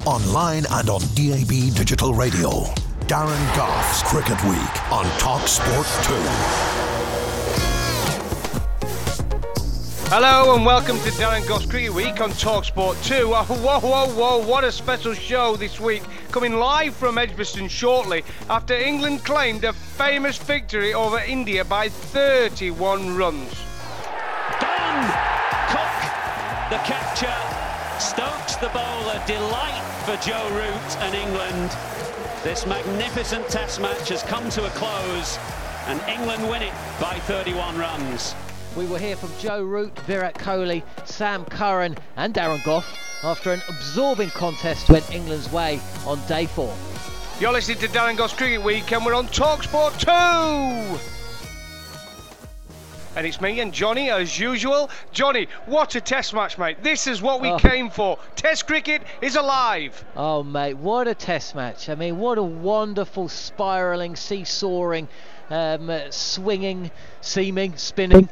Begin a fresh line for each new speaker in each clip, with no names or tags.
Online and on DAB Digital Radio. Darren Gough's Cricket Week on Talk Sport 2.
Hello and welcome to Darren Gough's Cricket Week on Talksport 2. Oh, whoa, whoa, whoa, what a special show this week. Coming live from Edgbaston shortly after England claimed a famous victory over India by 31 runs.
Done! Cook, the catcher, Stokes the bowler. Delight for Joe Root and England. This magnificent test match has come to a close and England win it by 31 runs.
We will hear from Joe Root, Virat Kohli, Sam Curran, and Darren Gough after an absorbing contest went England's way on day four.
You're listening to Darren Gough's Cricket Week and we're on Talksport 2! And it's me and Johnny as usual. Johnny, what a test match, mate. This is what we
Oh.
came for. Test cricket is alive.
Oh, mate, what a test match. I mean, what a wonderful spiralling, seesawing, um, uh, swinging, seeming, spinning.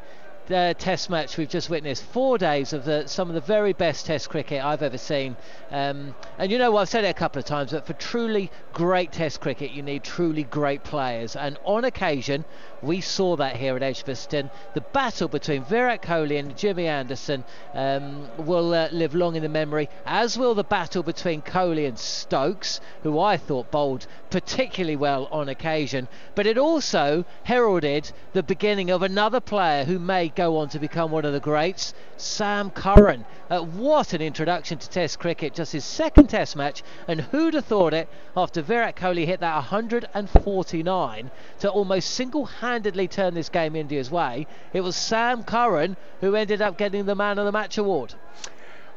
Uh, test match we've just witnessed. Four days of the, some of the very best Test cricket I've ever seen. Um, and you know? I've said it a couple of times that for truly great Test cricket, you need truly great players. And on occasion, we saw that here at Edgbaston. The battle between Virat Kohli and Jimmy Anderson um, will uh, live long in the memory, as will the battle between Kohli and Stokes, who I thought bowled particularly well on occasion. But it also heralded the beginning of another player who may go on to become one of the greats, Sam Curran. Uh, what an introduction to Test cricket, just his second Test match, and who'd have thought it after Virat Kohli hit that 149 to almost single-handedly turn this game India's way? It was Sam Curran who ended up getting the Man of the Match award.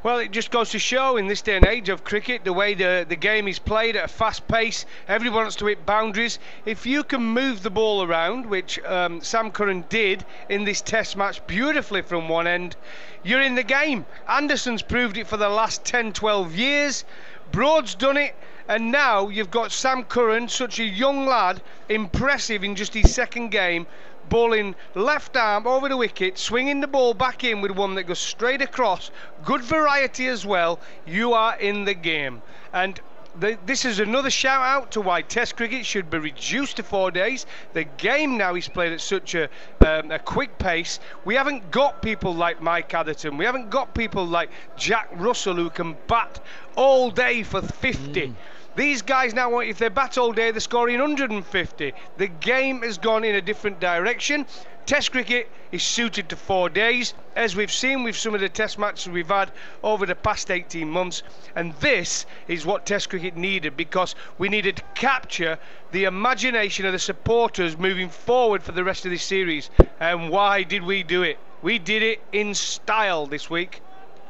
Well, it just goes to show in this day and age of cricket, the way the, the game is played at a fast pace, everyone wants to hit boundaries. If you can move the ball around, which um, Sam Curran did in this test match beautifully from one end, you're in the game. Anderson's proved it for the last 10, 12 years. Broad's done it. And now you've got Sam Curran, such a young lad, impressive in just his second game, bowling left arm over the wicket, swinging the ball back in with one that goes straight across. Good variety as well. You are in the game. And the, this is another shout out to why Test cricket should be reduced to four days. The game now is played at such a, um, a quick pace. We haven't got people like Mike Atherton. We haven't got people like Jack Russell who can bat all day for 50. These guys now, want, if they bat all day, they're scoring 150. The game has gone in a different direction. Test cricket is suited to four days, as we've seen with some of the test matches we've had over the past 18 months. And this is what Test cricket needed because we needed to capture the imagination of the supporters moving forward for the rest of this series. And why did we do it? We did it in style this week.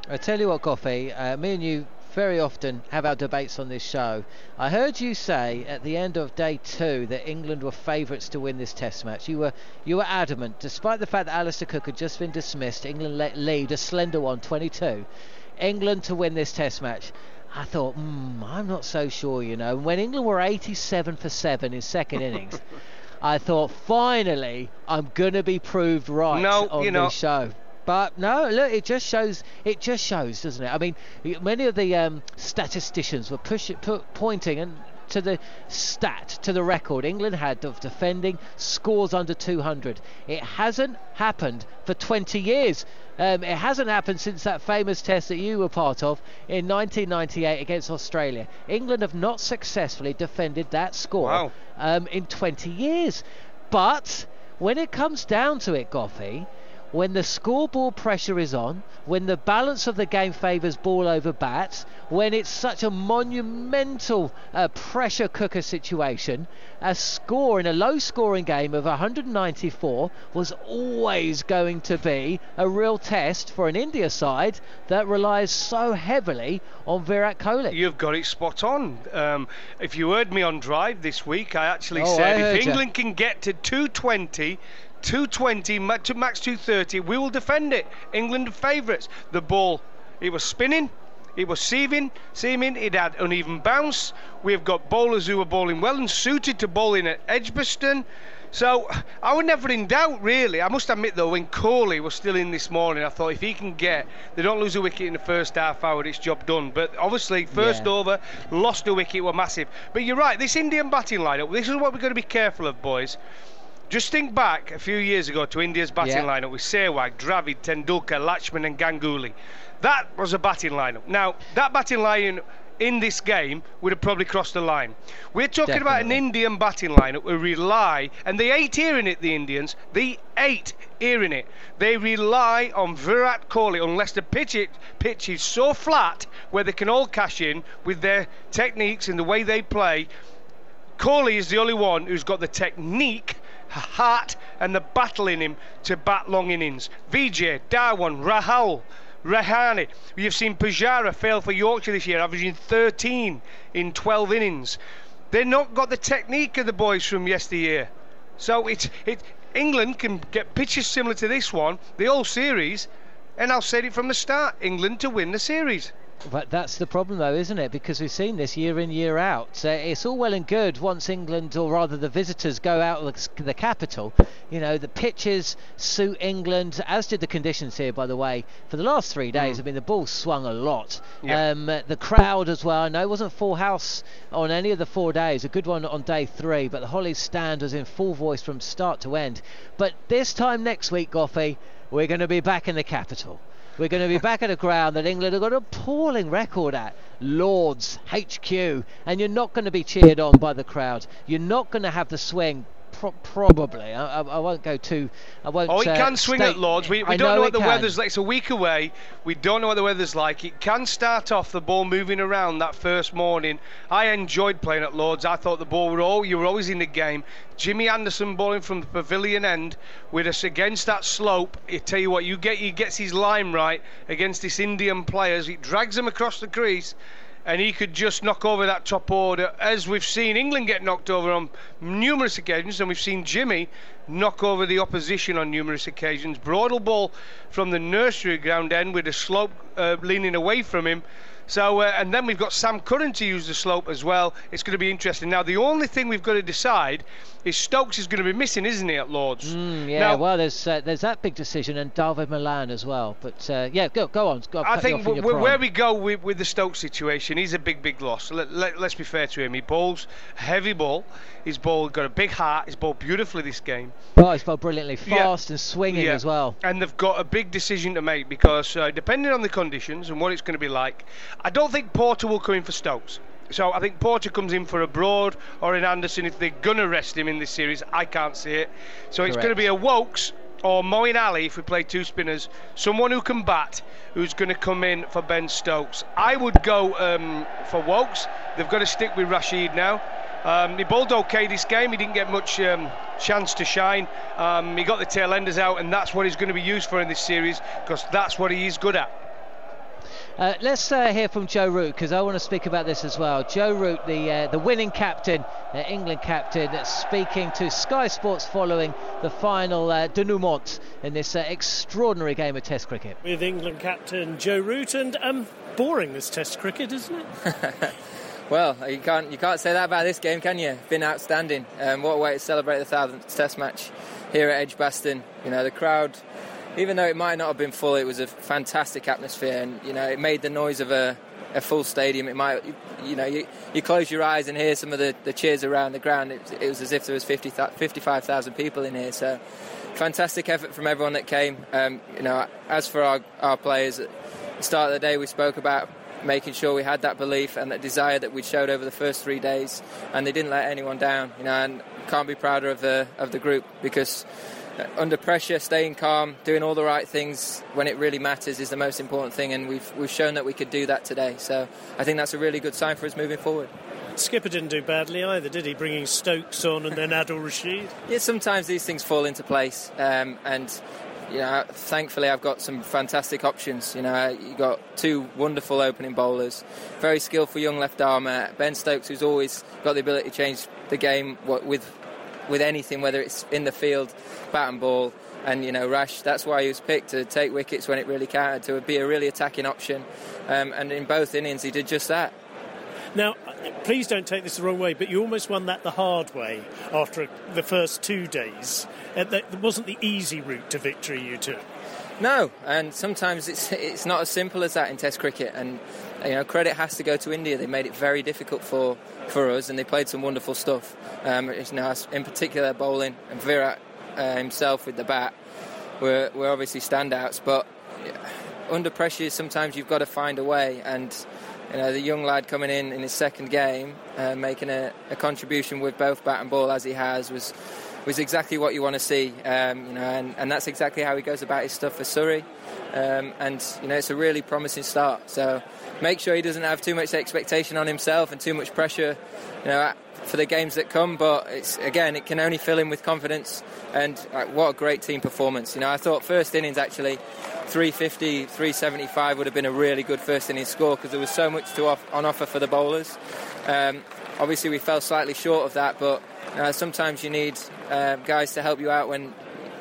I tell you what, Coffee, uh, me and you very often have our debates on this show. I heard you say at the end of day two that England were favourites to win this Test match. You were you were adamant, despite the fact that Alastair Cook had just been dismissed. England let lead a slender one, 22. England to win this Test match. I thought, mm, I'm not so sure, you know. When England were 87 for 7 in second innings, I thought, finally, I'm going to be proved right
no,
on
you know,
this show. But no, look, it just shows. It just shows, doesn't it? I mean, many of the um, statisticians were pushing, pointing and to the stat, to the record England had of defending scores under 200. It hasn't happened for 20 years. Um, it hasn't happened since that famous test that you were part of in 1998 against Australia. England have not successfully defended that score
wow.
um, in 20 years. But when it comes down to it, Goughie, when the scoreboard pressure is on, when the balance of the game favours ball over bat, when it's such a monumental uh, pressure cooker situation, a score in a low scoring game of 194 was always going to be a real test for an India side that relies so heavily on Virat Kohli.
You've got it spot on. Um, if you heard me on Drive this week, I actually oh, said I if England you. can get to 220, 220 to max 230. We will defend it. England favourites. The ball, it was spinning. It was seaming, seaming. It had uneven bounce. We've got bowlers who are bowling well and suited to bowling at Edgbaston. So I was never in doubt, really. I must admit, though, when Kohli was still in this morning, I thought if he can get, they don't lose a wicket in the first half hour, it's job done. But obviously, first yeah. over, lost a wicket, were massive. But you're right, this Indian batting lineup, this is what we're going to be careful of, boys. Just think back a few years ago to India's batting yeah. lineup with Sehwag, Dravid, Tendulkar, Laxman, and Ganguly. That was a batting lineup. Now, that batting line in this game would have probably crossed the line. We're talking Definitely. about an Indian batting lineup who rely, and they ain't hearing it, the Indians, they ain't hearing it. They rely on Virat Kohli unless the pitch, it, pitch is so flat where they can all cash in with their techniques and the way they play. Kohli is the only one who's got the technique heart and the battle in him to bat long innings. Vijay, Dhawan, Rahul, Rahane. We have seen Pujara fail for Yorkshire this year, averaging 13 in 12 innings. They've not got the technique of the boys from yesteryear. So it's it. England can get pitches similar to this one, the whole series, and I'll say it from the start: England to win the series.
But that's the problem, though, isn't it? Because we've seen this year in, year out. Uh, it's all well and good once England, or rather the visitors, go out of the capital. You know, the pitches suit England, as did the conditions here, by the way. For the last three days, mm. I mean, the ball swung a lot. Yeah. Um, the crowd as well. I know it wasn't full house on any of the four days. A good one on day three, but the Hollies stand was in full voice from start to end. But this time next week, Goughie, we're going to be back in the capital. We're going to be back at a ground that England have got an appalling record at. Lords, HQ, and you're not going to be cheered on by the crowd. You're not going to have the swing Pro- probably. I, I, I, won't go too. I won't.
Oh, it
uh,
can swing at Lords. We, we don't know, know what the can. weather's like. It's a week away. We don't know what the weather's like. It can start off the ball moving around that first morning. I enjoyed playing at Lords. I thought the ball were all you were always in the game. Jimmy Anderson bowling from the pavilion end with us against that slope. I tell you what, you get he gets his line right against this Indian players. He drags them across the crease and he could just knock over that top order, as we've seen England get knocked over on numerous occasions, and we've seen Jimmy knock over the opposition on numerous occasions. Broadle ball from the nursery ground end with a slope uh, leaning away from him. So, uh, and then we've got Sam Curran to use the slope as well. It's going to be interesting. Now, the only thing we've got to decide is Stokes is going to be missing, isn't he, at Lords?
Mm, yeah, now, well, there's uh, there's that big decision, and David Malan as well. But uh, yeah, go go on. Go,
I think w- where we go with, with the Stokes situation, he's a big, big loss. Let, let, let's be fair to him. He bowls heavy ball. His ball got a big heart. He's bowled beautifully this game.
Oh, he's bowled brilliantly, fast yeah. and swinging
yeah.
as well.
And they've got a big decision to make because uh, depending on the conditions and what it's going to be like, I don't think Porter will come in for Stokes. So I think Porter comes in for a Broad or an Anderson if they're going to rest him in this series. I can't see it. So it's going to be a Woakes or Moeen Ali if we play two spinners. Someone who can bat who's going to come in for Ben Stokes. I would go um, for Woakes. They've got to stick with Rashid now. Um, he bowled okay this game. He didn't get much um, chance to shine. Um, he got the tail enders out, and that's what he's going to be used for in this series because that's what he is good at.
Uh, let's uh, hear from Joe Root because I want to speak about this as well. Joe Root, the uh, the winning captain, uh, England captain, speaking to Sky Sports following the final uh, denouement in this uh, extraordinary game of Test cricket.
With England captain Joe Root, and um, boring this Test cricket, isn't it?
well, you can't you can't say that about this game, can you? Been outstanding. Um, what a way to celebrate the thousandth Test match here at Edgbaston. You know the crowd even though it might not have been full, it was a fantastic atmosphere, and you know it made the noise of a, a full stadium. It might, you know, you, you close your eyes and hear some of the, the cheers around the ground. It, it was as if there was 50, 55,000 people in here. So fantastic effort from everyone that came. Um, you know, as for our, our players, at the start of the day we spoke about making sure we had that belief and that desire that we showed over the first three days, and they didn't let anyone down. You know, and can't be prouder of the of the group because under pressure, staying calm, doing all the right things when it really matters is the most important thing, and we've we've shown that we could do that today. So I think that's a really good sign for us moving forward.
Skipper didn't do badly either, did he? Bringing Stokes on and then Adil Rashid.
Yeah, sometimes these things fall into place, um, and you know, thankfully I've got some fantastic options. You know, you got two wonderful opening bowlers, very skillful young left armer, Ben Stokes, who's always got the ability to change the game with with anything, whether it's in the field, bat and ball. And you know, Rash, that's why he was picked to take wickets when it really counted, to be a really attacking option. Um, and in both innings, he did just that.
Now, please don't take this the wrong way, but you almost won that the hard way after the first two days. Uh, that wasn't the easy route to victory you took.
No, and sometimes it's it's not as simple as that in Test cricket. And you know, credit has to go to India. They made it very difficult for, for us, and they played some wonderful stuff. Um, you know, in particular, bowling and Virat uh, himself with the bat were, were obviously standouts. But under pressure, sometimes you've got to find a way. And you know, the young lad coming in in his second game, uh, making a, a, contribution with both bat and ball as he has, was was exactly what you want to see. Um, you know, and, and that's exactly how he goes about his stuff for Surrey. Um, and you know, it's a really promising start. So make sure he doesn't have too much expectation on himself and too much pressure, you know, for the games that come. But it's again, it can only fill him with confidence. And like, what a great team performance! You know, I thought first innings actually. 350, 375 would have been a really good first innings score because there was so much to off, on offer for the bowlers. Um, obviously, we fell slightly short of that, but uh, sometimes you need uh, guys to help you out when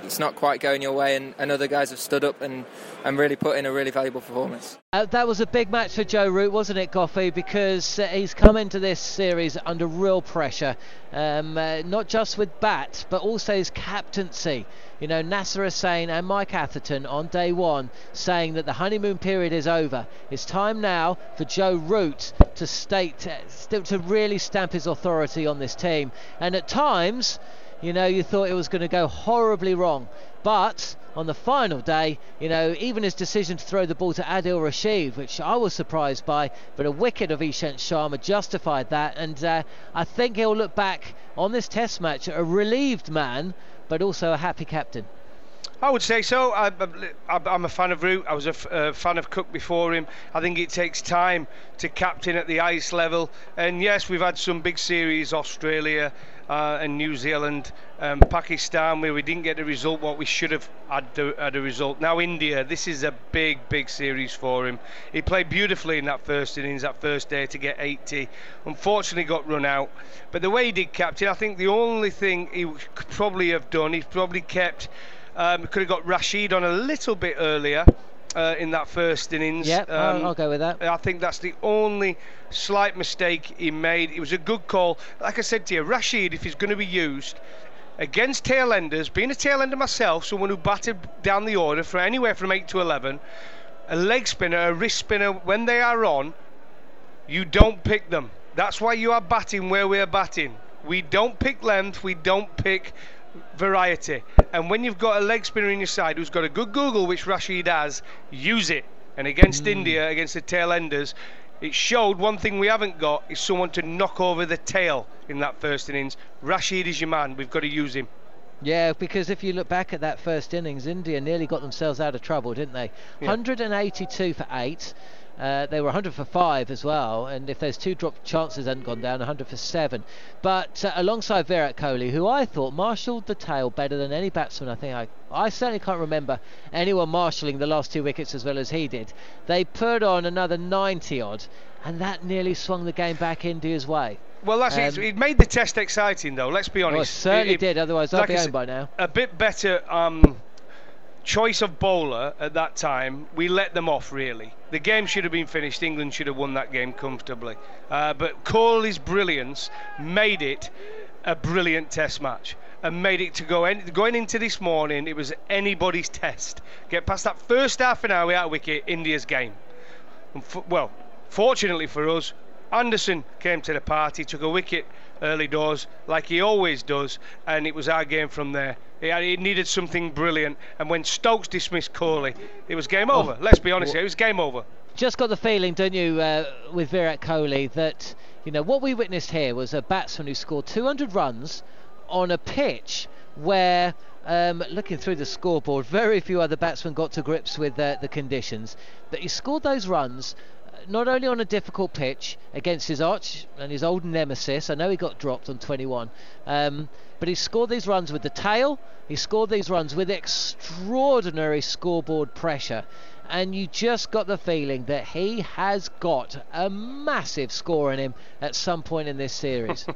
it's not quite going your way, and, and other guys have stood up and, and really put in a really valuable performance.
Uh, that was a big match for Joe Root, wasn't it, Goughie? Because uh, he's come into this series under real pressure, um, uh, not just with bat, but also his captaincy. You know, Nasser Hussain and Mike Atherton on day one saying that the honeymoon period is over. It's time now for Joe Root to state, uh, to really stamp his authority on this team. And at times, you know, you thought it was going to go horribly wrong. But on the final day, you know, even his decision to throw the ball to Adil Rashid, which I was surprised by, but a wicket of Ishant Sharma justified that. And uh, I think he'll look back on this test match a relieved man, but also a happy captain.
I would say so. I, am a fan of Root. I was a, f- a fan of Cook before him. I think it takes time to captain at the ice level. And yes, we've had some big series, Australia uh, and New Zealand, um, Pakistan, where we didn't get the result what we should have had, had a result. Now India, this is a big, big series for him. He played beautifully in that first innings, that first day to get 80. Unfortunately, got run out. But the way he did captain, I think the only thing he could probably have done, he probably kept um, could have got Rashid on a little bit earlier. Uh, in that first innings.
Yeah, um, I'll go with that. I
think that's the only slight mistake he made. It was a good call. Like I said to you, Rashid, if he's going to be used against tail enders, being a tail ender myself, someone who batted down the order for anywhere from 8 to 11, a leg spinner, a wrist spinner, when they are on, you don't pick them. That's why you are batting where we are batting. We don't pick length, we don't pick variety. And when you've got a leg spinner in your side who's got a good googly, which Rashid has, use it. And against mm. India, against the tail enders, it showed one thing we haven't got is someone to knock over the tail in that first innings. Rashid is your man. We've got to use him.
Yeah, because if you look back at that first innings, India nearly got themselves out of trouble, didn't they? Yeah. 182 for eight. Uh, they were 100 for five as well, and if those two drop chances hadn't gone down, 100 for seven. But uh, alongside Virat Kohli, who I thought marshalled the tail better than any batsman, I think I, I certainly can't remember anyone marshalling the last two wickets as well as he did. They put on another 90 odd, and that nearly swung the game back in India's way.
Well, that's um, it. It made the test exciting, though. Let's be honest.
Well, it certainly it, did. Otherwise, like I'd be home by now.
A bit better um, choice of bowler at that time. We let them off, really. The game should have been finished. England should have won that game comfortably. Uh, but Kohli's brilliance made it a brilliant Test match and made it to go in, going into this morning. It was anybody's test. Get past that first half an hour out of wicket, India's game. well, fortunately for us, Anderson came to the party, took a wicket early doors, like he always does, and it was our game from there. It, needed something brilliant, and when Stokes dismissed Kohli, it was game over. Oh. Let's be honest, it was game over.
Just got the feeling, don't you, uh, with Virat Kohli, that you know what we witnessed here was a batsman who scored 200 runs on a pitch where um, looking through the scoreboard, very few other batsmen got to grips with uh, the conditions. But he scored those runs not only on a difficult pitch against his arch and his old nemesis. I know he got dropped on 21, um, but he scored these runs with the tail. He scored these runs with extraordinary scoreboard pressure and you just got the feeling that he has got a massive score in him at some point in this series.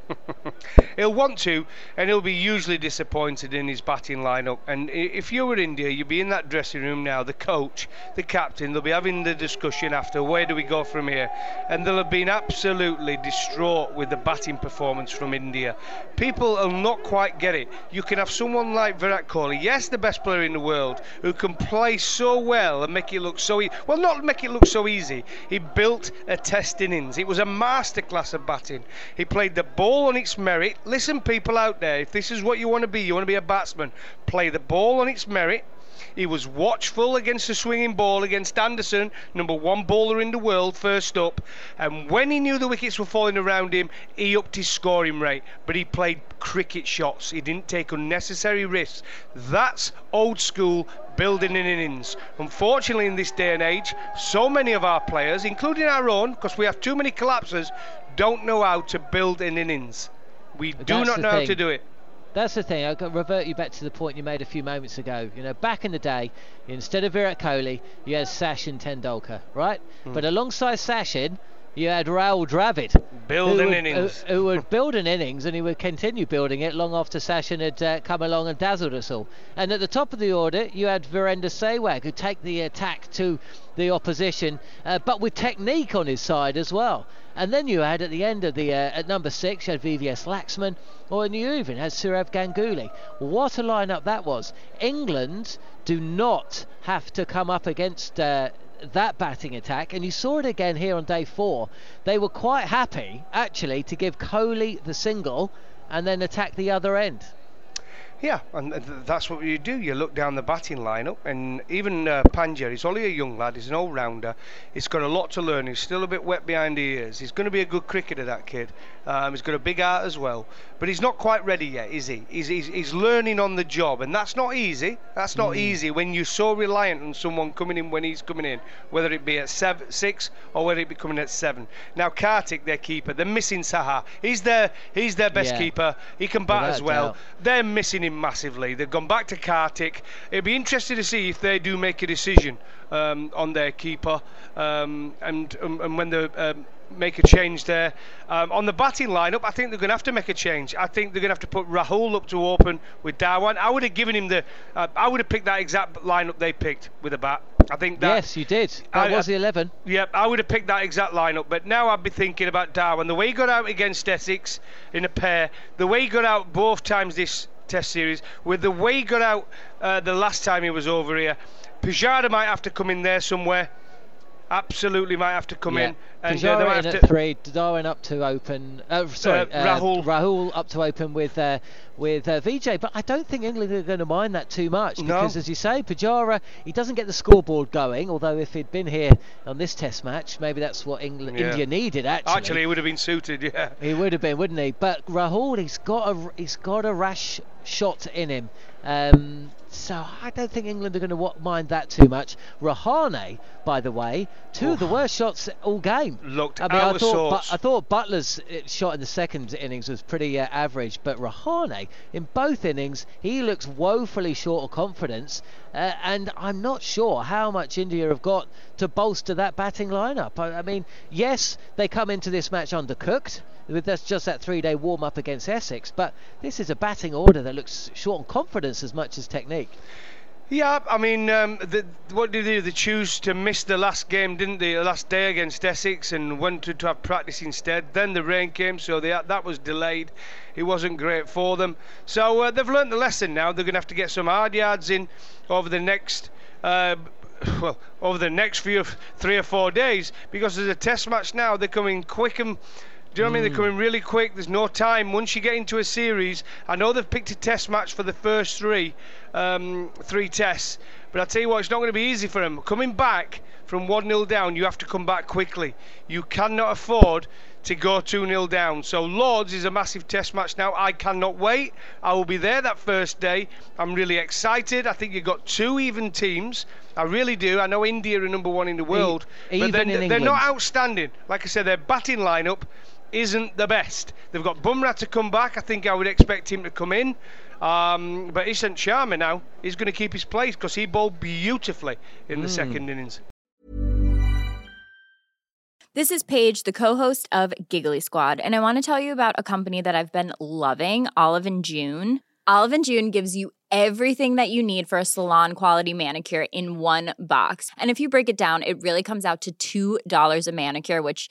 he'll want to, and he'll be hugely disappointed in his batting lineup. And if you were India, you'd be in that dressing room now, the coach, the captain, they'll be having the discussion after where do we go from here. And they'll have been absolutely distraught with the batting performance from India. People will not quite get it. You can have someone like Virat Kohli, yes, the best player in the world, who can play so well and make it look so e- well, not make it look so easy. He built a test innings. It was a masterclass of batting. He played the ball on its merit. Listen, people out there, if this is what you want to be, you want to be a batsman. Play the ball on its merit he was watchful against the swinging ball against Anderson, number one bowler in the world, first up. And when he knew the wickets were falling around him, he upped his scoring rate. But he played cricket shots. He didn't take unnecessary risks. That's old school building in innings. Unfortunately, in this day and age, so many of our players, including our own, because we have too many collapses, don't know how to build an innings. We do not know
thing.
how to do it.
That's the thing. I'll revert you back to the point you made a few moments ago. You know, back in the day, instead of Virat Kohli, you had Sachin Tendulkar, right? Mm. But alongside Sachin, you had Rahul Dravid.
Building innings.
Who, who, would build an innings and he would continue building it long after Sachin had uh, come along and dazzled us all. And at the top of the order, you had Virender Sehwag, who take the attack to the opposition, uh, but with technique on his side as well. And then you had at the end of the uh, at number six, you had VVS Laxman, or you even had Sourav Ganguly. What a lineup that was! England do not have to come up against. Uh, that batting attack, and you saw it again here on day four. They were quite happy, actually, to give Kohli the single and then attack the other end.
Yeah, and that's what you do. You look down the batting lineup, and even uh, Pandya, he's only a young lad, he's an all rounder. He's got a lot to learn. He's still a bit wet behind the ears. He's going to be a good cricketer, that kid. Um, he's got a big heart as well, but he's not quite ready yet, is he? He's, he's, he's learning on the job, and that's not easy. That's not mm. easy when you're so reliant on someone coming in when he's coming in, whether it be at seven, six or whether it be coming at seven. Now Karthik, their keeper, they're missing Saha. He's their he's their best yeah. keeper. He can bat as well. Doubt. They're missing him massively. They've gone back to Karthik. It'd be interesting to see if they do make a decision um, on their keeper um, and, um, and when the um, make a change there. Um, on the batting lineup, I think they're going to have to make a change. I think they're going to have to put Rahul up to open with Dhawan. I would have given him the. Uh, I would have picked that exact lineup they picked with a bat. I think that.
Yes, you did. That I, was the 11.
Yep, yeah, I would have picked that exact lineup. But now I'd be thinking about Dhawan. The way he got out against Essex in a pair, the way he got out both times this Test series, with the way he got out uh, the last time he was over here, Pujara might have to come in there somewhere absolutely might have to come
yeah.
in.
And uh, they in at to three, Dhawan up to open. Uh, sorry, uh,
Rahul.
Rahul up to open with uh, with uh, Vijay. But I don't think England are going to mind that too much because,
no.
as you say, Pujara he doesn't get the scoreboard going. Although if he'd been here on this Test match, maybe that's what England yeah. India needed. Actually,
actually, he would have been suited. Yeah,
he would have been, wouldn't he? But Rahul, he's got a he's got a rash shot in him. Um, so I don't think England are going to mind that too much. Rahane, by the way, two of the worst shots all game.
Looked
I mean,
out
I
of
thought,
sorts.
I thought Buttler's uh, shot in the second innings was pretty uh, average, but Rahane in both innings he looks woefully short of confidence, uh, and I'm not sure how much India have got to bolster that batting lineup. I, I mean, yes, they come into this match undercooked. With that's just that three-day warm-up against Essex, but this is a batting order that looks short on confidence as much as technique.
Yeah, I mean, um, the, what did they do? They choose to miss the last game, didn't they? The last day against Essex, and wanted to have practice instead. Then the rain came, so they, that was delayed. It wasn't great for them. So uh, they've learnt the lesson now. They're going to have to get some hard yards in over the next. Uh, well, over the next few three or four days, because there's a test match now. They're coming quick and do you know what I mean? They're coming really quick. There's no time. Once you get into a series, I know they've picked a test match for the first three, um, three tests. But I tell you what, it's not going to be easy for them. Coming back from one 0 down, you have to come back quickly. You cannot afford to go 2 0 down. So Lords is a massive test match now. I cannot wait. I will be there that first day. I'm really excited. I think you've got two even teams. I really do. I know India are number one in the world,
even
but
in
they're, they're not outstanding. Like I said, their batting lineup isn't the best. They've got Bumrah to come back. I think I would expect him to come in. Um, but Ishant Sharma now is going to keep his place because he bowled beautifully in the second innings.
This is Paige, the co-host of Giggly Squad, and I want to tell you about a company that I've been loving, Olive and June. Olive and June gives you everything that you need for a salon quality manicure in one box. And if you break it down, it really comes out to $2 a manicure, which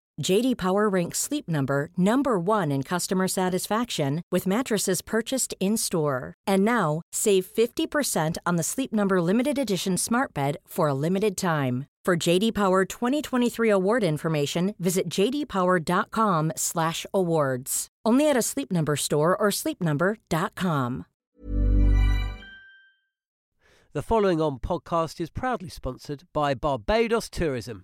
JD Power ranks Sleep Number number 1 in customer satisfaction with mattresses purchased in-store. And now, save 50% on the Sleep Number limited edition Smart Bed for a limited time. For JD Power 2023 award information, visit jdpower.com/awards. Only at a Sleep Number store or sleepnumber.com.
The following on podcast is proudly sponsored by Barbados Tourism.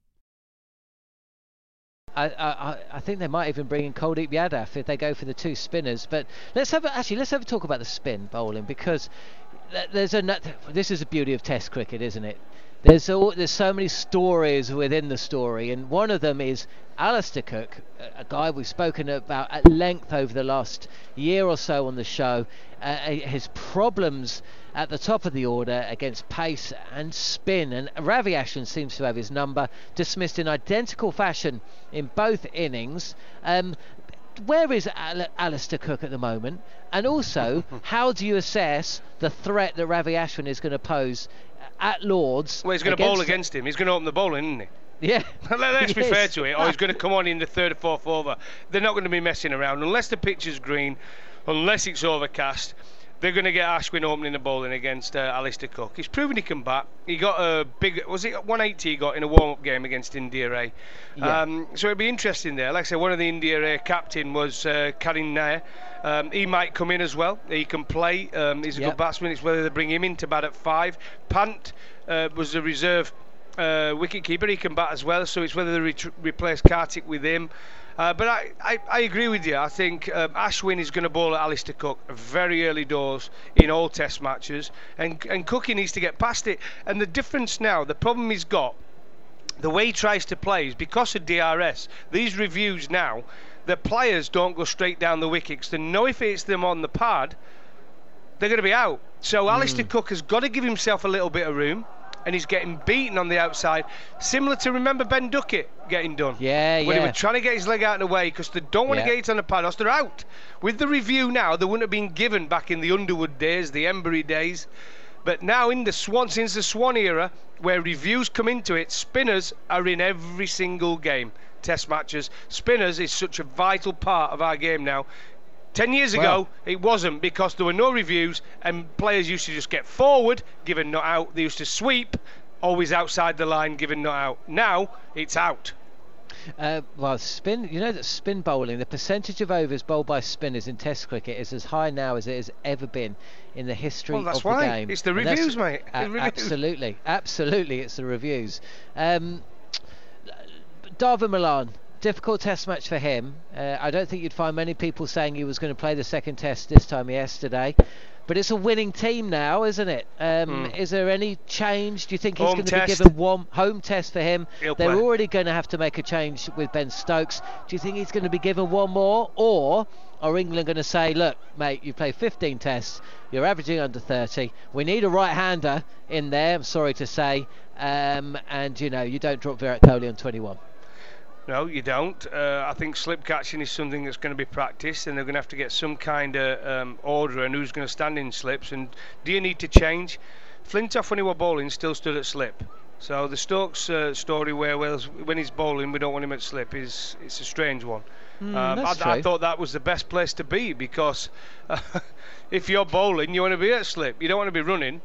I, I, I think they might even bring in Kuldeep Yadav if they go for the two spinners. But let's have a, actually let's have a talk about the spin bowling because there's a this is the beauty of Test cricket, isn't it? There's there's so many stories within the story, and one of them is Alastair Cook, a, guy we've spoken about at length over the last year or so on the show. Uh, his problems at the top of the order against pace and spin, and Ravi Ashwin seems to have his number dismissed in identical fashion in both innings. Um, where is Al- Alastair Cook at the moment? And also, how do you assess the threat that Ravi Ashwin is going to pose at Lords?
Well, he's going to bowl against him. He's going to open the bowling, isn't he?
Yeah.
Let's be fair to it. Or he's going to come on in the third or fourth over. They're not going to be messing around unless the pitch is green, unless it's overcast. They're going to get Ashwin opening the bowling against uh, Alastair Cook. He's proven he can bat. He got a big, was it 180 he got in a warm-up game against India A?
Yeah.
Um, so it'll be interesting there. Like I said, one of the India A captain was uh, Karun Nair. Um, he might come in as well. He can play. Um, he's a
Yep.
good batsman. It's whether they bring him in to bat at five. Pant uh, was a reserve uh, wicket keeper. He can bat as well. So it's whether they re- replace Karthik with him. Uh, but I, I, I agree with you. I think um, Ashwin is going to bowl at Alastair Cook very early doors in all Test matches, and and Cookie needs to get past it. And the difference now, the problem he's got, the way he tries to play is because of DRS. These reviews now, the players don't go straight down the wickets. They know if it's them on the pad, they're going to be out. So Alastair Cook has got to give himself a little bit of room, and he's getting beaten on the outside, similar to remember Ben Duckett getting done.
Yeah, yeah.
When he was trying to get his leg out of the way because they don't want to
Yeah.
get it on the pad, else they're out. With the review now, they wouldn't have been given back in the Underwood days, the Emburey days. But now in the Swann, since the Swann era, where reviews come into it, spinners are in every single game. Test matches. Spinners is such a vital part of our game now. Ten years
Well-
ago, it wasn't because there were no reviews and players used to just get forward, given not out. They used to sweep, always outside the line, given not out. Now, it's out.
Uh, well, spin. You know that spin bowling, the percentage of overs bowled by spinners in Test cricket is as high now as it has ever been in the history
Well, that's
of the
why.
game.
It's the
that's-
reviews, mate.
a-
The reviews. Mate.
Absolutely, absolutely, it's the reviews. Um, Dawid Malan, difficult Test match for him. Uh, I don't think you'd find many people saying he was going to play the second Test this time yesterday. But it's a winning team now, isn't it? Um, Is there any change? Do you think he's.
Home
going to be given one home test for him?
He'll
They're
play.
already going to have to make a change with Ben Stokes. Do you think he's going to be given one more, or are England going to say, "Look, mate, you play 15 tests, you're averaging under 30. We need a right-hander in there." I'm sorry to say, um, and you know, you don't drop Virat Kohli on 21.
No, you don't. Uh, I think slip catching is something that's going to be practiced, and they're going to have to get some kind of um, order and who's going to stand in slips. And do you need to change? Flintoff, when he was bowling, still stood at slip. So the Stokes uh, story, where Wales, when he's bowling, we don't want him at slip, is it's a strange one. um, I, I thought that was the best place to be because if you're bowling, you want to be at slip. You don't want to be running.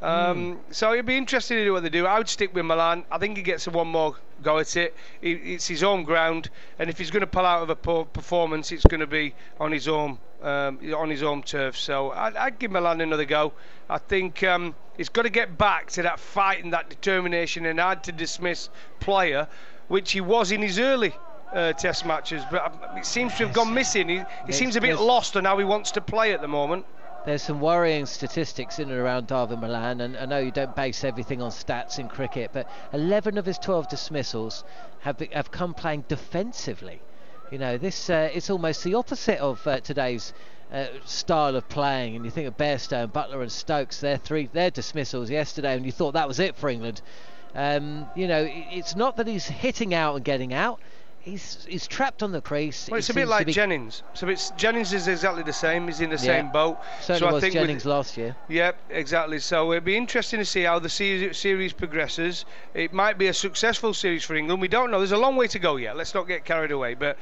Um, So it'd be interesting to do what they do. I would stick with Malan. I think he gets a one more go at it. He, it's his home ground, and if he's going to pull out of a poor performance, it's going to be on his own um, on his home turf. So I'd, I'd give Malan another go. I think um, he's got to get back to that fight and that determination and hard to dismiss player, which he was in his early. Uh, test matches, but uh, it seems to have gone missing. He, he seems a bit lost on how he wants to play at the moment.
There's some worrying statistics in and around Dawid Malan, and I know you don't base everything on stats in cricket, but 11 of his 12 dismissals have be, have come playing defensively. You know, this uh, it's almost the opposite of uh, today's uh, style of playing. And you think of Bairstow, Buttler, and Stokes, their three their dismissals yesterday, and you thought that was it for England. Um, you know, it's not that he's hitting out and getting out. He's he's trapped on the crease.
Well, it's a bit like
be-
Jennings. So it's Jennings is exactly the same. He's in the
Yeah.
same boat.
Certainly
so I
was
think with-
Jennings last year.
Yep, exactly. So it'd be interesting to see how the series progresses. It might be a successful series for England. We don't know. There's a long way to go yet. Let's not get carried away. But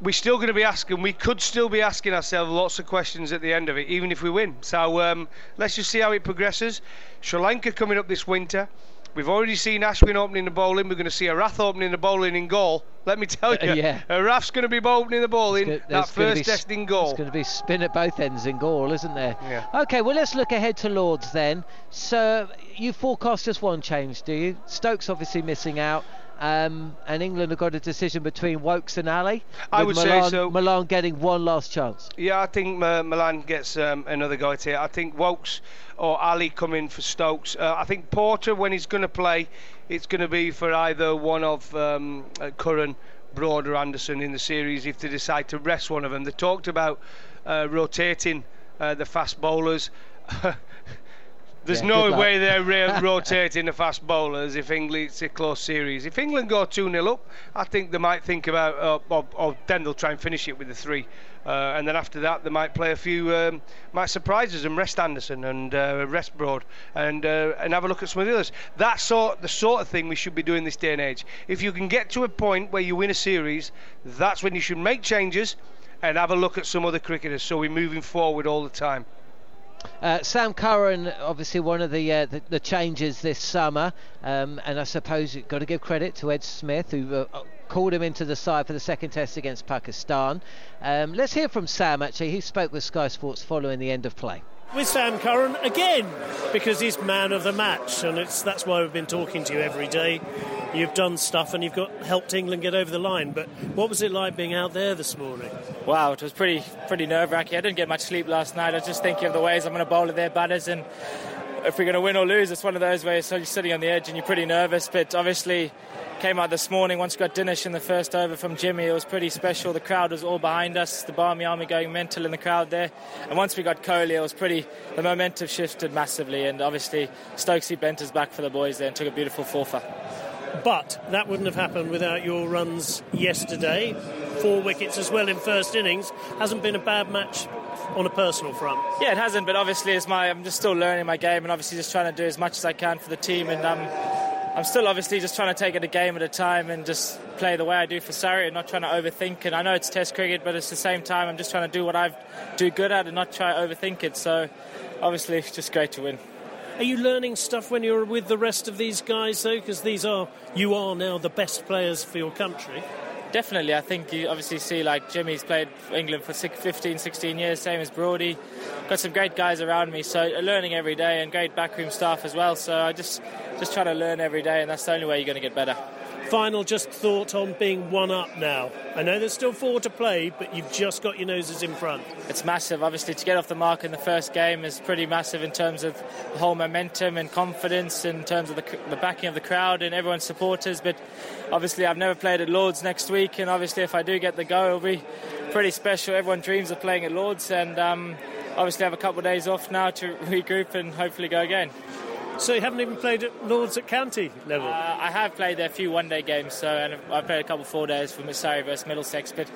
we're still going to be asking. We could still be asking ourselves lots of questions at the end of it, even if we win. So um, let's just see how it progresses. Sri Lanka coming up this winter. We've already seen Ashwin opening the bowling. We're going to see Herath opening the bowling in Galle. Let me tell you,
Uh, yeah.
Herath's going to be opening the bowling.
There's
That first test in Galle.
There's going to be spin at both ends in Galle, isn't there?
Yeah.
Okay, well let's look ahead to Lords then. So you forecast just one change, do you? Stokes obviously missing out. Um, and England have got a decision between Woakes and Ali.
I would say so.
Malan getting one last chance.
Yeah, I think uh, Malan gets um, another go at it. I think Woakes or Ali come in for Stokes. Uh, I think Porter, when he's going to play, it's going to be for either one of um, uh, Curran, Broad, or Anderson in the series if they decide to rest one of them. They talked about uh, rotating uh, the fast bowlers. There's
Yeah,
no way they're rotating the fast bowlers if England it's a close series. If England go 2 0 up, I think they might think about, uh, or, or then they'll try and finish it with the three. Uh, and then after that, they might play a few, um, might surprise us and rest Anderson and uh, rest Broad and uh, and have a look at some of the others. That's sort the sort of thing we should be doing this day and age. If you can get to a point where you win a series, that's when you should make changes and have a look at some other cricketers. So we're moving forward all the time.
Uh, Sam Curran, obviously one of the uh, the, the changes this summer, um, and I suppose you've got to give credit to Ed Smith who uh, called him into the side for the second test against Pakistan. Um, let's hear from Sam. Actually, he spoke with Sky Sports following the end of play.
With Sam Curran again because he's man of the match, and it's that's why we've been talking to you every day. You've done stuff and you've got helped England get over the line. But what was it like being out there this morning?
Wow, it was pretty pretty nerve wracking. I didn't get much sleep last night. I was just thinking of the ways I'm going to bowl at their batters and if we're going to win or lose. It's one of those where you're sitting on the edge and you're pretty nervous. But obviously, came out this morning. Once we got Dinesh in the first over from Jimmy, it was pretty special. The crowd was all behind us. The Barmy Army going mental in the crowd there. And once we got Kohli, it was pretty. The momentum shifted massively. And obviously, Stokesy bent his back for the boys there and took a beautiful four for.
But that wouldn't have happened without your runs yesterday. Four wickets as well in first innings. Hasn't been a bad match on a personal front.
Yeah, it hasn't, but obviously it's my I'm just still learning my game and obviously just trying to do as much as I can for the team and um, I'm still obviously just trying to take it a game at a time and just play the way I do for Surrey and not trying to overthink it. I know it's Test cricket, but at the same time I'm just trying to do what I do good at and not try to overthink it. So obviously it's just great to win.
Are you learning stuff when you're with the rest of these guys though? Because these are you are now the best players for your country.
Definitely, I think you obviously see like Jimmy's played for England for 15, 16 years, same as Broady. Got some great guys around me, so uh, learning every day and great backroom staff as well. So I just just try to learn every day, and that's the only way you're going to get better.
Final just thought on being one up now. I know there's still four to play, but you've just got your noses in front.
It's massive. Obviously, to get off the mark in the first game is pretty massive in terms of the whole momentum and confidence, in terms of the, the backing of the crowd and everyone's supporters. But obviously, I've never played at Lords next week, and obviously, if I do get the go, it'll be pretty special. Everyone dreams of playing at Lords, and um, obviously, I have a couple of days off now to regroup and hopefully go again.
So you haven't even played at Lords at county level?
Uh, I have played there a few one-day games, so and I've played a couple of four days for Surrey versus Middlesex, but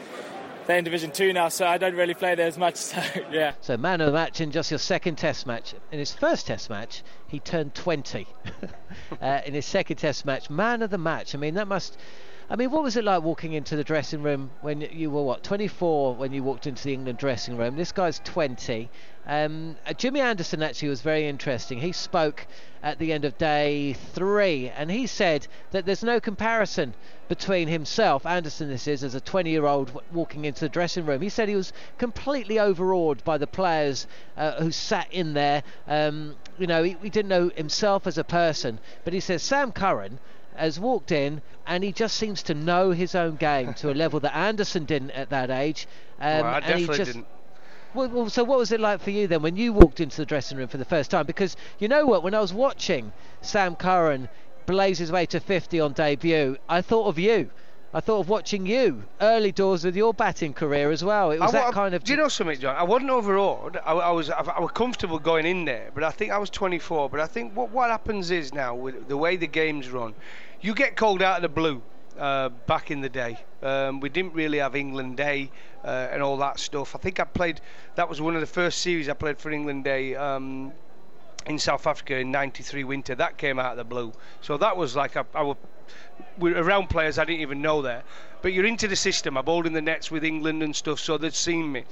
they're in Division Two now, so I don't really play there as much. So yeah.
So man of the match in just your second Test match. In his first Test match, he turned 20. uh, in his second Test match, man of the match. I mean, that must. I mean, what was it like walking into the dressing room when you were what 24 when you walked into the England dressing room? This guy's 20. Um, uh, Jimmy Anderson actually was very interesting. He spoke at the end of day three, and he said that there's no comparison between himself, Anderson, this is, as a 20-year-old w- walking into the dressing room. He said he was completely overawed by the players uh, who sat in there. Um, you know, he, he didn't know himself as a person, but he says Sam Curran has walked in and he just seems to know his own game to a level that Anderson didn't at that age. Um,
Well, I
and he
definitely
just,
didn't.
Well, so what was it like for you then when you walked into the dressing room for the first time? Because you know what, when I was watching Sam Curran blaze his way to 50 on debut, I thought of you. I thought of watching you early doors with your batting career as well. It was
I
that
wa-
kind of.
Do you know something, John? I wasn't overawed. I, I was I, I was comfortable going in there, but I think I was 24. But I think what what happens is now with the way the game's run, you get called out of the blue. Uh, back in the day, um, we didn't really have England A uh, and all that stuff. I think I played. That was one of the first series I played for England A. Um, in South Africa in '93 winter. That came out of the blue. So that was like I we're around players I didn't even know there. But you're into the system. I bowled in the nets with England and stuff, so they'd seen me.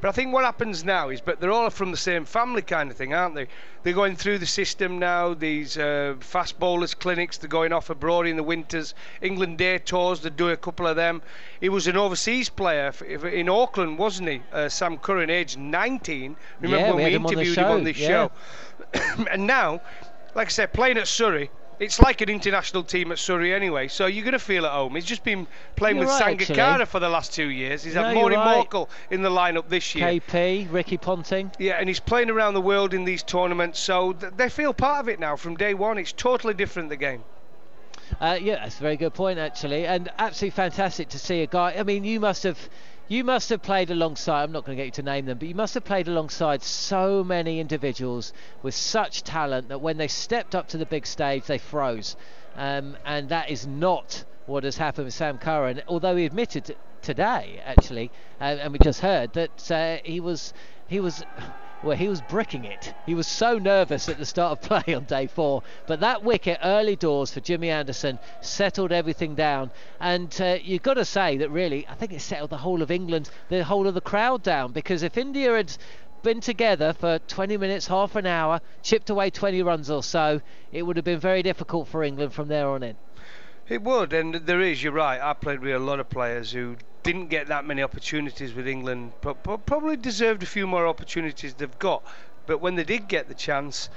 But I think what happens now is, but they're all from the same family kind of thing, aren't they? They're going through the system now. These uh, fast bowlers clinics, they're going off abroad in the winters. England A tours, they do a couple of them. He was an overseas player in Auckland, wasn't he? Uh, Sam Curran, aged 19. Remember
Yeah,
when
we
we,
had him on the
interviewed him on
show,
this
yeah.
show? and now, like I said, playing at Surrey, it's like an international team at Surrey anyway, so you're going to feel at home. He's just been playing
You're
with
right,
Sangakkara for the last two years. He's
No,
had Morne
right.
Morkel in the lineup this year.
KP, Ricky Ponting.
Yeah, and he's playing around the world in these tournaments, so th- they feel part of it now from day one. It's totally different, the game.
Uh, yeah, that's a very good point actually, and absolutely fantastic to see a guy. I mean, you must have, you must have played alongside, I'm not going to get you to name them, but you must have played alongside so many individuals with such talent that when they stepped up to the big stage, they froze. Um, and that is not what has happened with Sam Curran, although he admitted today, actually, uh, and we just heard that uh, he was he was well, he was bricking it. He was so nervous at the start of play on day four. But that wicket early doors for Jimmy Anderson settled everything down. And uh, you've got to say that really, I think it settled the whole of England, the whole of the crowd down. Because if India had been together for 20 minutes, half an hour, chipped away 20 runs or so, it would have been very difficult for England from there on in.
It would, and there is, you're right. I played with a lot of players who didn't get that many opportunities with England, but probably deserved a few more opportunities they've got. But when they did get the chance,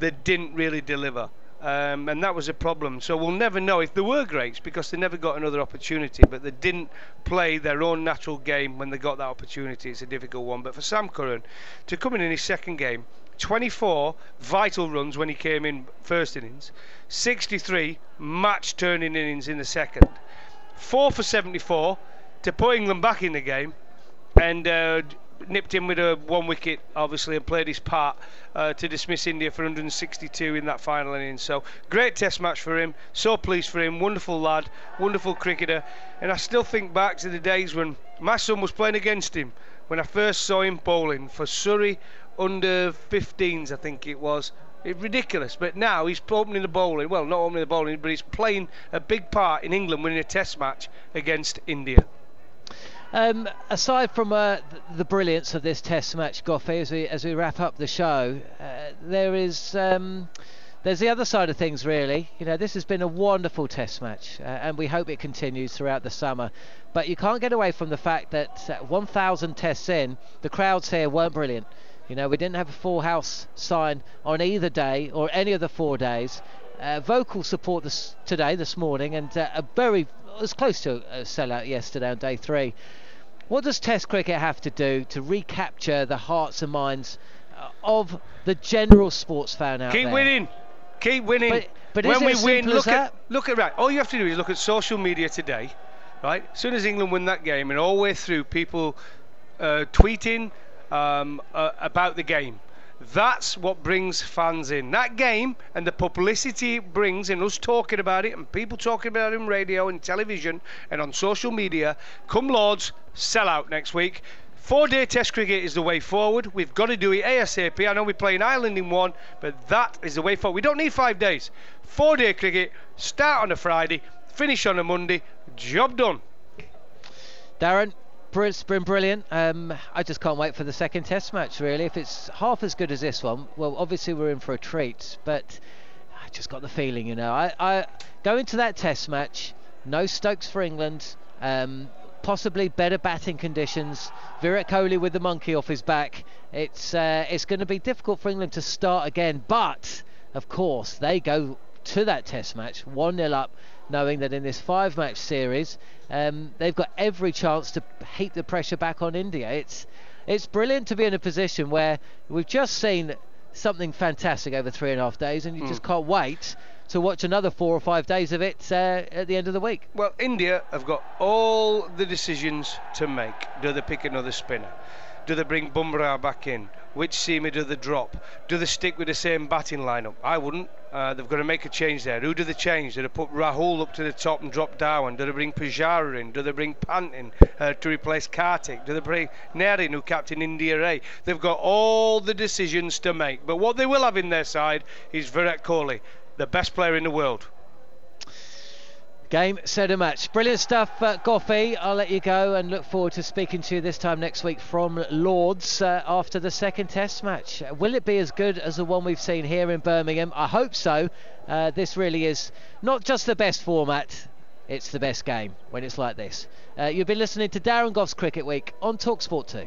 they didn't really deliver. Um, and that was a problem. So we'll never know if they were greats because they never got another opportunity, but they didn't play their own natural game when they got that opportunity. It's a difficult one. But for Sam Curran to come in in his second game, 24 vital runs when he came in first innings, 63 match turning innings in the second, 4 for 74 to put England back in the game and uh, nipped in with a one wicket, obviously, and played his part uh, to dismiss India for 162 in that final innings. So great Test match for him. So pleased for him. Wonderful lad, wonderful cricketer. And I still think back to the days when my son was playing against him. When I first saw him bowling for Surrey under 15s, I think it was. It's ridiculous, but now he's opening the bowling. Well, not opening the bowling, but he's playing a big part in England winning a Test match against India.
Um, aside from uh, the brilliance of this Test match, Goughie, as we as we wrap up the show, uh, there is. Um, there's the other side of things, really. You know, this has been a wonderful Test match, uh, and we hope it continues throughout the summer. But you can't get away from the fact that 1,000 tests in, the crowds here weren't brilliant. You know, we didn't have a full house sign on either day or any of the four days. Uh, vocal support this, today, this morning, and uh, a very was close to a sellout yesterday on day three. What does Test cricket have to do to recapture the hearts and minds uh, of the general sports fan out
Keep
there?
Keep winning. Keep winning.
But, but
when
we
win, look
at
look at right. All you have to do is look at social media today, right? As soon as England win that game, and all the way through, people uh, tweeting um, uh, about the game. That's what brings fans in. That game and the publicity it brings, and us talking about it, and people talking about it on radio and television and on social media. Come Lords, sell out next week. Four day test cricket is the way forward. We've got to do it ASAP. I know we're playing Ireland in one, but that is the way forward. We don't need five days. Four day cricket, start on a Friday, finish on a Monday, job done.
Darren, it's been brilliant. Um, I just can't wait for the second Test match. Really, if it's half as good as this one, well, obviously we're in for a treat. But I just got the feeling, you know, I, I go into that Test match. No Stokes for England. Um, possibly better batting conditions. Virat Kohli with the monkey off his back. It's uh, it's going to be difficult for England to start again. But of course, they go to that Test match one 0 up knowing that in this five match series um, they've got every chance to heap the pressure back on India. It's it's brilliant to be in a position where we've just seen something fantastic over three and a half days, and you mm. just can't wait to watch another four or five days of it uh, at the end of the week.
Well, India have got all the decisions to make. Do they pick another spinner? Do they bring Bumrah back in? Which seamer do they drop? Do they stick with the same batting lineup? I wouldn't. Uh, they've got to make a change there. Who do they change? Do they put Rahul up to the top and drop Dhawan? Do they bring Pujara in? Do they bring Pant in uh, to replace Karthik? Do they bring Nair in, who captain India A? They've got all the decisions to make. But what they will have in their side is Virat Kohli, the best player in the world.
Game, set, a match. Brilliant stuff, uh, Goughie. I'll let you go and look forward to speaking to you this time next week from Lords uh, after the second Test match. Will it be as good as the one we've seen here in Birmingham? I hope so. Uh, this really is not just the best format, it's the best game when it's like this. Uh, you've been listening to Darren Gough's Cricket Week on Talksport 2.